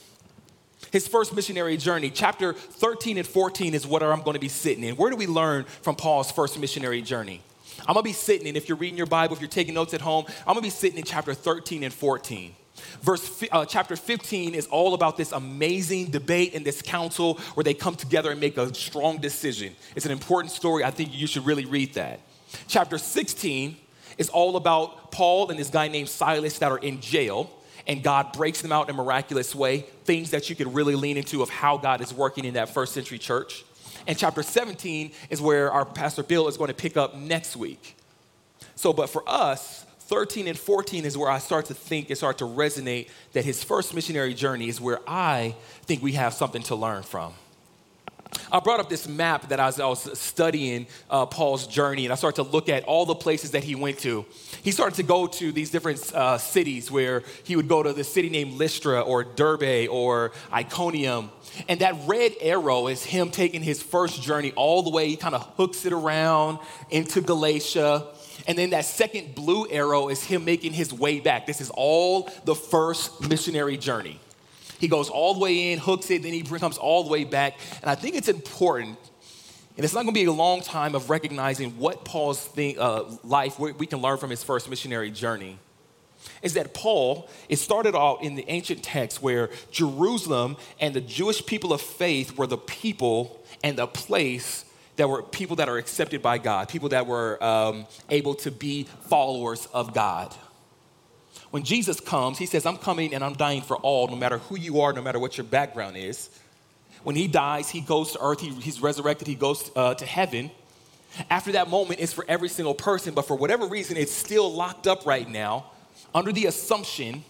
His first missionary journey, chapter 13 and 14 is what I'm going to be sitting in. Where do we learn from Paul's first missionary journey? I'm going to be sitting in, if you're reading your Bible, if you're taking notes at home, I'm going to be sitting in chapter 13 and 14. Verse, uh, chapter 15 is all about this amazing debate and this council where they come together and make a strong decision. It's an important story. I think you should really read that. Chapter 16 is all about Paul and this guy named Silas that are in jail, and God breaks them out in a miraculous way. Things that you can really lean into of how God is working in that first century church. And chapter 17 is where our Pastor Bill is going to pick up next week. So, but for us, 13 and 14 is where I start to think and start to resonate that his first missionary journey is where I think we have something to learn from. I brought up this map that I was, I was studying uh, Paul's journey, and I started to look at all the places that he went to. He started to go to these different uh, cities where he would go to the city named Lystra or Derbe or Iconium. And that red arrow is him taking his first journey all the way. He kind of hooks it around into Galatia. And then that second blue arrow is him making his way back. This is all the first missionary journey. He goes all the way in, hooks it, then he comes all the way back. And I think it's important, and it's not going to be a long time of recognizing what Paul's thing, uh, life we can learn from his first missionary journey. Is that Paul, it started off in the ancient text where Jerusalem and the Jewish people of faith were the people and the place that were people that are accepted by God, people that were um, able to be followers of God. When Jesus comes, he says, I'm coming and I'm dying for all, no matter who you are, no matter what your background is. When he dies, he goes to earth, he, he's resurrected, he goes uh, to heaven. After that moment, it's for every single person, but for whatever reason, it's still locked up right now under the assumption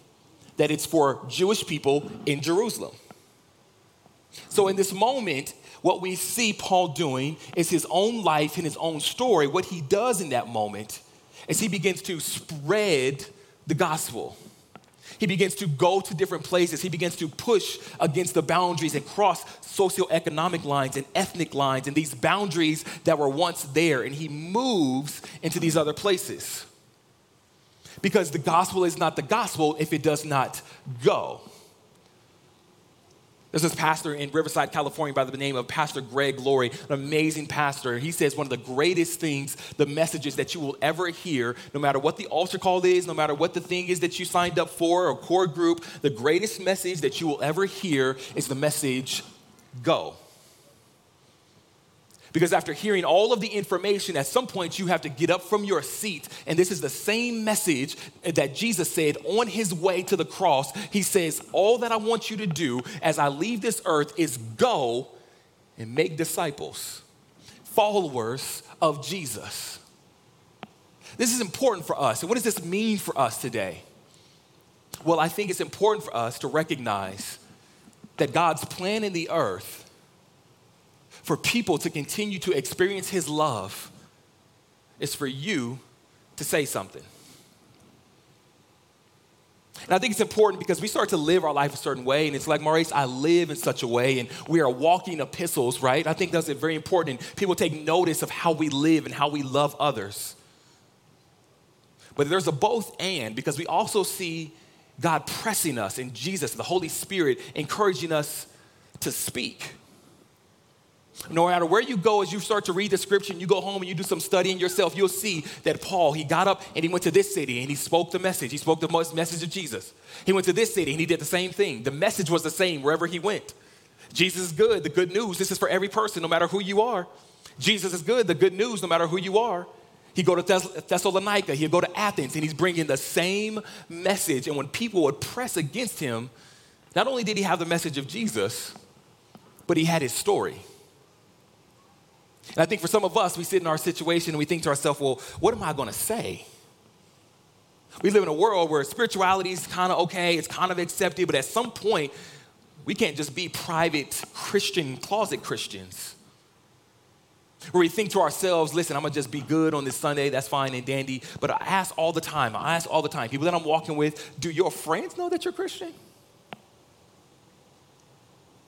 that it's for Jewish people in Jerusalem. So, in this moment, what we see Paul doing is his own life and his own story. What he does in that moment is he begins to spread the gospel. He begins to go to different places. He begins to push against the boundaries and cross socioeconomic lines and ethnic lines and these boundaries that were once there. And he moves into these other places. Because the gospel is not the gospel if it does not go. There's this pastor in Riverside, California by the name of Pastor Greg Laurie, an amazing pastor. He says one of the greatest things, the messages that you will ever hear, no matter what the altar call is, no matter what the thing is that you signed up for or core group, the greatest message that you will ever hear is the message go. Because after hearing all of the information, at some point you have to get up from your seat. And this is the same message that Jesus said on his way to the cross. He says, All that I want you to do as I leave this earth is go and make disciples, followers of Jesus. This is important for us. And what does this mean for us today? Well, I think it's important for us to recognize that God's plan in the earth for people to continue to experience His love is for you to say something. And I think it's important because we start to live our life a certain way, and it's like, Maurice, I live in such a way, and we are walking epistles, right? I think that's very important. People take notice of how we live and how we love others. But there's a both and because we also see God pressing us in Jesus, the Holy Spirit, encouraging us to speak. No matter where you go, as you start to read the scripture and you go home and you do some studying yourself, you'll see that Paul, he got up and he went to this city and he spoke the message. He spoke the message of Jesus. He went to this city and he did the same thing. The message was the same wherever he went. Jesus is good. The good news, this is for every person, no matter who you are. Jesus is good. The good news, no matter who you are. He'd go to Thess- Thessalonica, he'd go to Athens, and he's bringing the same message. And when people would press against him, not only did he have the message of Jesus, but he had his story. And I think for some of us, we sit in our situation and we think to ourselves, well, what am I going to say? We live in a world where spirituality is kind of okay, it's kind of accepted, but at some point, we can't just be private Christian, closet Christians. Where we think to ourselves, listen, I'm gonna just be good on this Sunday, that's fine and dandy. But I ask all the time, I ask all the time, people that I'm walking with, do your friends know that you're Christian?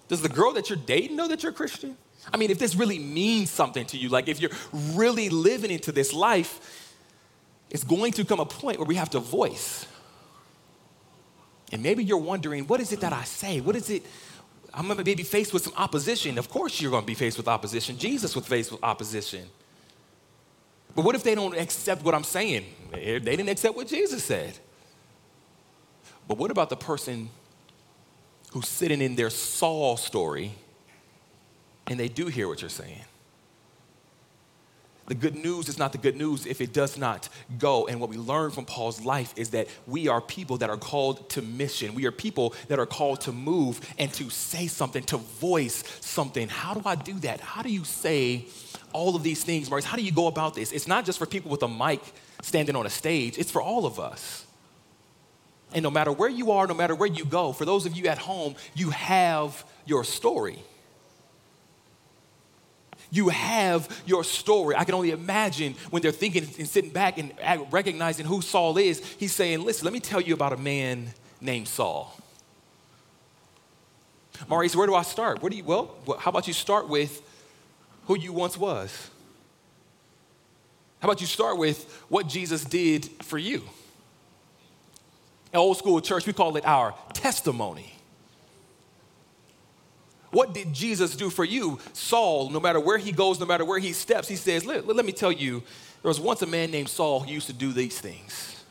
Does the girl that you're dating know that you're Christian? I mean, if this really means something to you, like if you're really living into this life, it's going to come a point where we have to voice. And maybe you're wondering, what is it that I say? What is it? I'm gonna be faced with some opposition. Of course, you're gonna be faced with opposition. Jesus was faced with opposition. But what if they don't accept what I'm saying? They didn't accept what Jesus said. But what about the person who's sitting in their Saul story and they do hear what you're saying? The good news is not the good news if it does not go. And what we learn from Paul's life is that we are people that are called to mission. We are people that are called to move and to say something, to voice something. How do I do that? How do you say all of these things, Maurice? How do you go about this? It's not just for people with a mic standing on a stage, it's for all of us. And no matter where you are, no matter where you go, for those of you at home, you have your story. You have your story. I can only imagine when they're thinking and sitting back and recognizing who Saul is. He's saying, Listen, let me tell you about a man named Saul. Maurice, where do I start? Where do you, well, how about you start with who you once was? How about you start with what Jesus did for you? In old school church, we call it our testimony. What did Jesus do for you? Saul, no matter where he goes, no matter where he steps, he says, let, let, me tell you, there was once a man named Saul who used to do these things,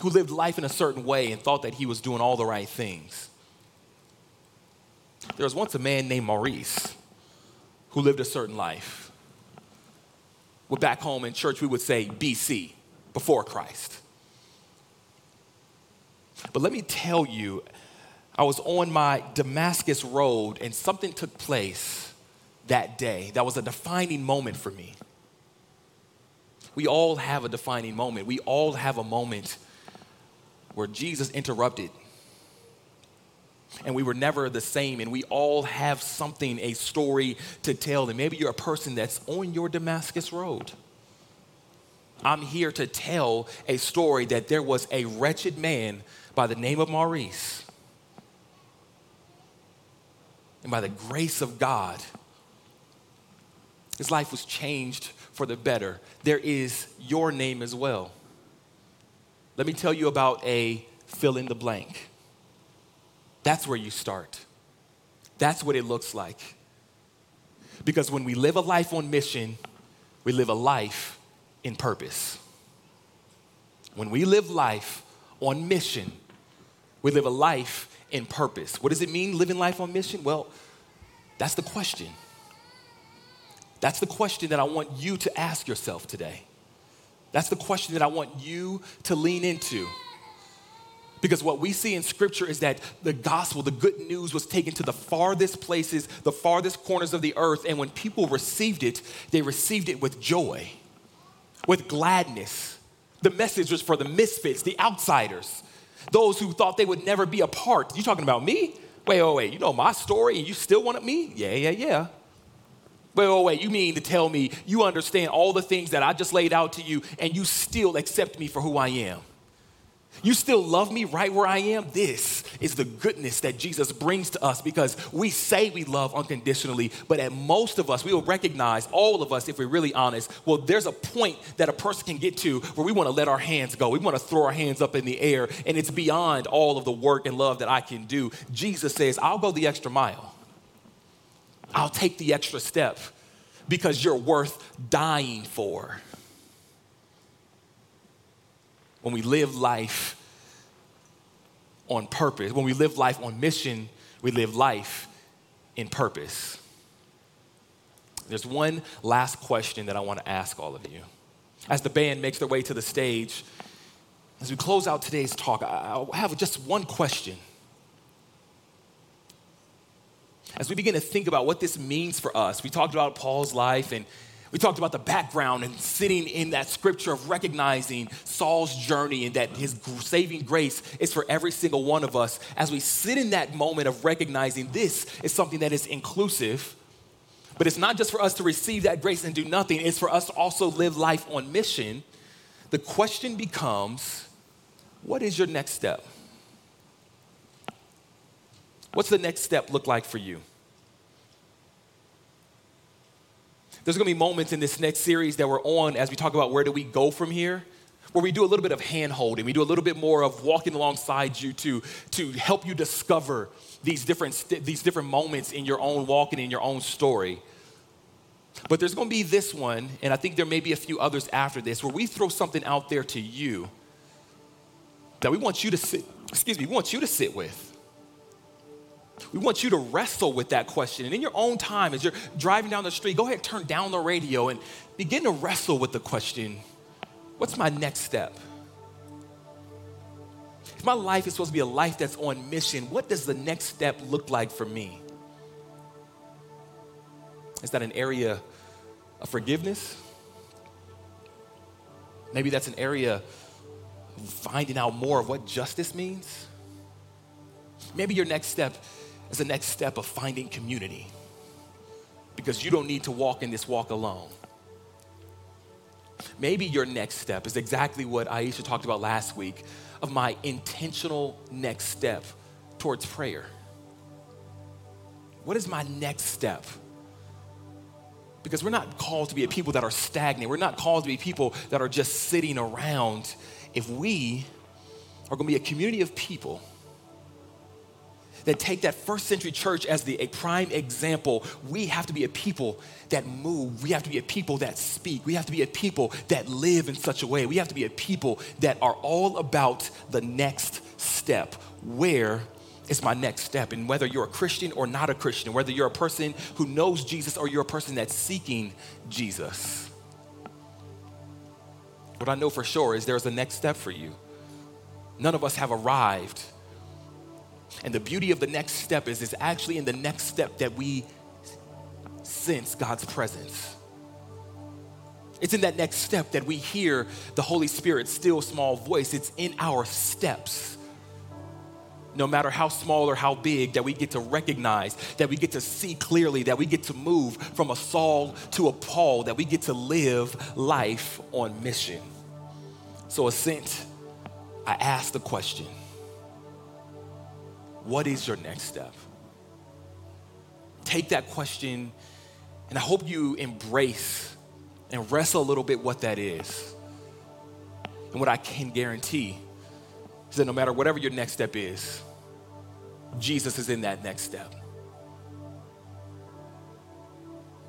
who lived life in a certain way and thought that he was doing all the right things. There was once a man named Maurice who lived a certain life. Well, back home in church, we would say BC, before Christ. But let me tell you, I was on my Damascus road and something took place that day that was a defining moment for me. We all have a defining moment. We all have a moment where Jesus interrupted and we were never the same and we all have something a story to tell and maybe you're a person that's on your damascus road i'm here to tell a story that there was a wretched man by the name of maurice and by the grace of God, his life was changed for the better. There is your name as well. Let me tell you about a fill in the blank. That's where you start. That's what it looks like. Because when we live a life on mission, we live a life in purpose. When we live life on mission, we live a life in purpose. What does it mean living life on mission? Well, that's the question. That's the question that I want you to ask yourself today. That's the question that I want you to lean into. Because what we see in scripture is that the gospel, the good news, was taken to the farthest places, the farthest corners of the earth. And when people received it, they received it with joy, with gladness. The message was for the misfits, the outsiders, those who thought they would never be apart. You talking about me? Wait, wait, wait. You know my story and you still wanted me? Yeah, yeah, yeah. Wait, wait, wait. You mean to tell me you understand all the things that I just laid out to you and you still accept me for who I am? You still love me right where I am? This is the goodness that Jesus brings to us because we say we love unconditionally, but at most of us, we will recognize, all of us, if we're really honest, well, there's a point that a person can get to where we want to let our hands go. We want to throw our hands up in the air, and it's beyond all of the work and love that I can do. Jesus says, I'll go the extra mile, I'll take the extra step because you're worth dying for when we live life on purpose, when we live life on mission, we live life in purpose. There's one last question that I want to ask all of you. As the band makes their way to the stage, as we close out today's talk, I have just one question. as we begin to think about what this means for us, we talked about Paul's life and we talked about the background and sitting in that scripture of recognizing Saul's journey and that his saving grace is for every single one of us. As we sit in that moment of recognizing this is something that is inclusive, but it's not just for us to receive that grace and do nothing, it's for us to also live life on mission. The question becomes what is your next step? What's the next step look like for you? There's gonna be moments in this next series that we're on as we talk about where do we go from here, where we do a little bit of hand holding. We do a little bit more of walking alongside you to, to help you discover these different, these different moments in your own walk and in your own story. But there's gonna be this one, and I think there may be a few others after this, where we throw something out there to you that we want you to sit, excuse me, we want you to sit with. We want you to wrestle with that question. And in your own time, as you're driving down the street, go ahead, turn down the radio, and begin to wrestle with the question what's my next step? If my life is supposed to be a life that's on mission, what does the next step look like for me? Is that an area of forgiveness? Maybe that's an area of finding out more of what justice means. Maybe your next step is the next step of finding community because you don't need to walk in this walk alone. Maybe your next step is exactly what Aisha talked about last week of my intentional next step towards prayer. What is my next step? Because we're not called to be a people that are stagnant. We're not called to be people that are just sitting around. If we are going to be a community of people that take that first century church as the a prime example, we have to be a people that move. We have to be a people that speak. We have to be a people that live in such a way. We have to be a people that are all about the next step. Where is my next step? And whether you're a Christian or not a Christian, whether you're a person who knows Jesus or you're a person that's seeking Jesus. What I know for sure is there's a next step for you. None of us have arrived and the beauty of the next step is it's actually in the next step that we sense God's presence. It's in that next step that we hear the Holy Spirit's still small voice. It's in our steps. No matter how small or how big, that we get to recognize, that we get to see clearly, that we get to move from a Saul to a Paul, that we get to live life on mission. So, Ascent, I ask the question what is your next step? Take that question, and I hope you embrace and wrestle a little bit what that is. And what I can guarantee is that no matter whatever your next step is, Jesus is in that next step.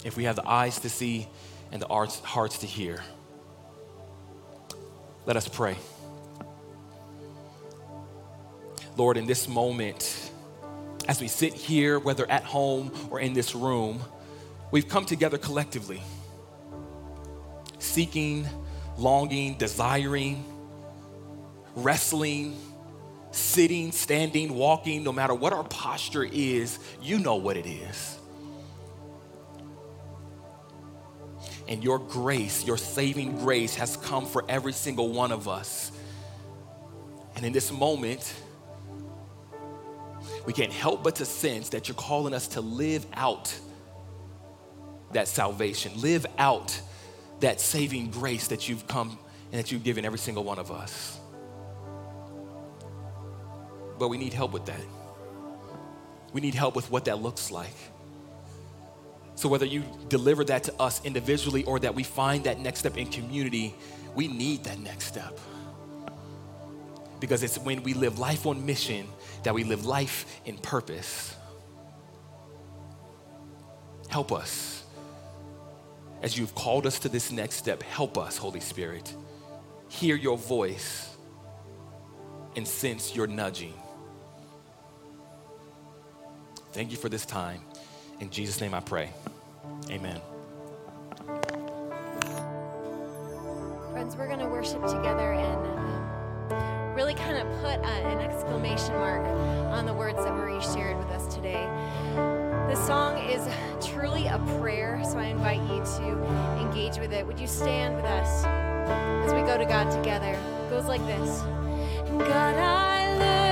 If we have the eyes to see and the hearts to hear, let us pray. Lord, in this moment, as we sit here, whether at home or in this room, we've come together collectively, seeking, longing, desiring, wrestling, sitting, standing, walking, no matter what our posture is, you know what it is. And your grace, your saving grace, has come for every single one of us. And in this moment, we can't help but to sense that you're calling us to live out that salvation, live out that saving grace that you've come and that you've given every single one of us. But we need help with that. We need help with what that looks like. So, whether you deliver that to us individually or that we find that next step in community, we need that next step. Because it's when we live life on mission that we live life in purpose. Help us. As you've called us to this next step, help us, Holy Spirit. Hear your voice and sense your nudging. Thank you for this time. In Jesus' name I pray. Amen. Friends, we're going to worship together and really kind of put a, an exclamation mark on the words that Marie shared with us today. This song is truly a prayer, so I invite you to engage with it. Would you stand with us as we go to God together? It goes like this God, I.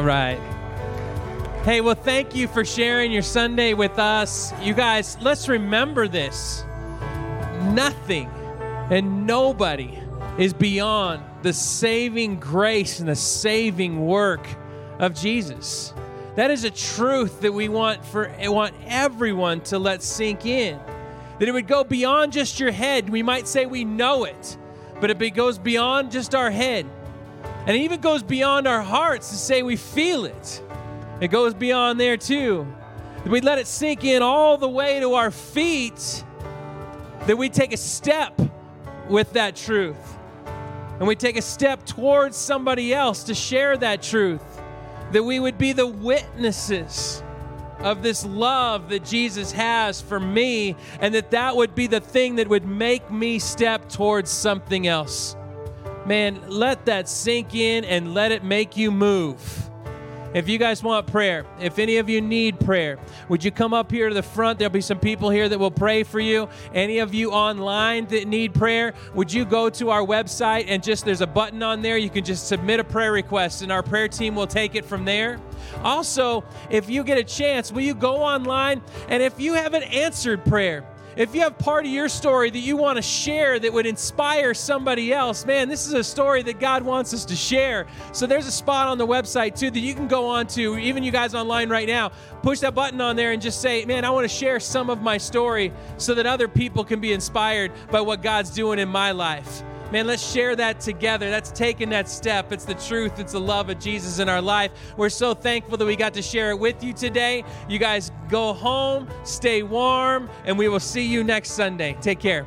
All right. Hey, well, thank you for sharing your Sunday with us. You guys, let's remember this nothing and nobody is beyond the saving grace and the saving work of Jesus. That is a truth that we want for want everyone to let sink in. That it would go beyond just your head. We might say we know it, but it goes beyond just our head. And it even goes beyond our hearts to say we feel it. It goes beyond there too. We let it sink in all the way to our feet, that we take a step with that truth. And we take a step towards somebody else to share that truth. That we would be the witnesses of this love that Jesus has for me, and that that would be the thing that would make me step towards something else. Man, let that sink in and let it make you move. If you guys want prayer, if any of you need prayer, would you come up here to the front? There'll be some people here that will pray for you. Any of you online that need prayer, would you go to our website and just there's a button on there. You can just submit a prayer request and our prayer team will take it from there. Also, if you get a chance, will you go online and if you have an answered prayer, if you have part of your story that you want to share that would inspire somebody else, man, this is a story that God wants us to share. So there's a spot on the website too that you can go on to, even you guys online right now, push that button on there and just say, man, I want to share some of my story so that other people can be inspired by what God's doing in my life. Man, let's share that together. That's taking that step. It's the truth, it's the love of Jesus in our life. We're so thankful that we got to share it with you today. You guys go home, stay warm, and we will see you next Sunday. Take care.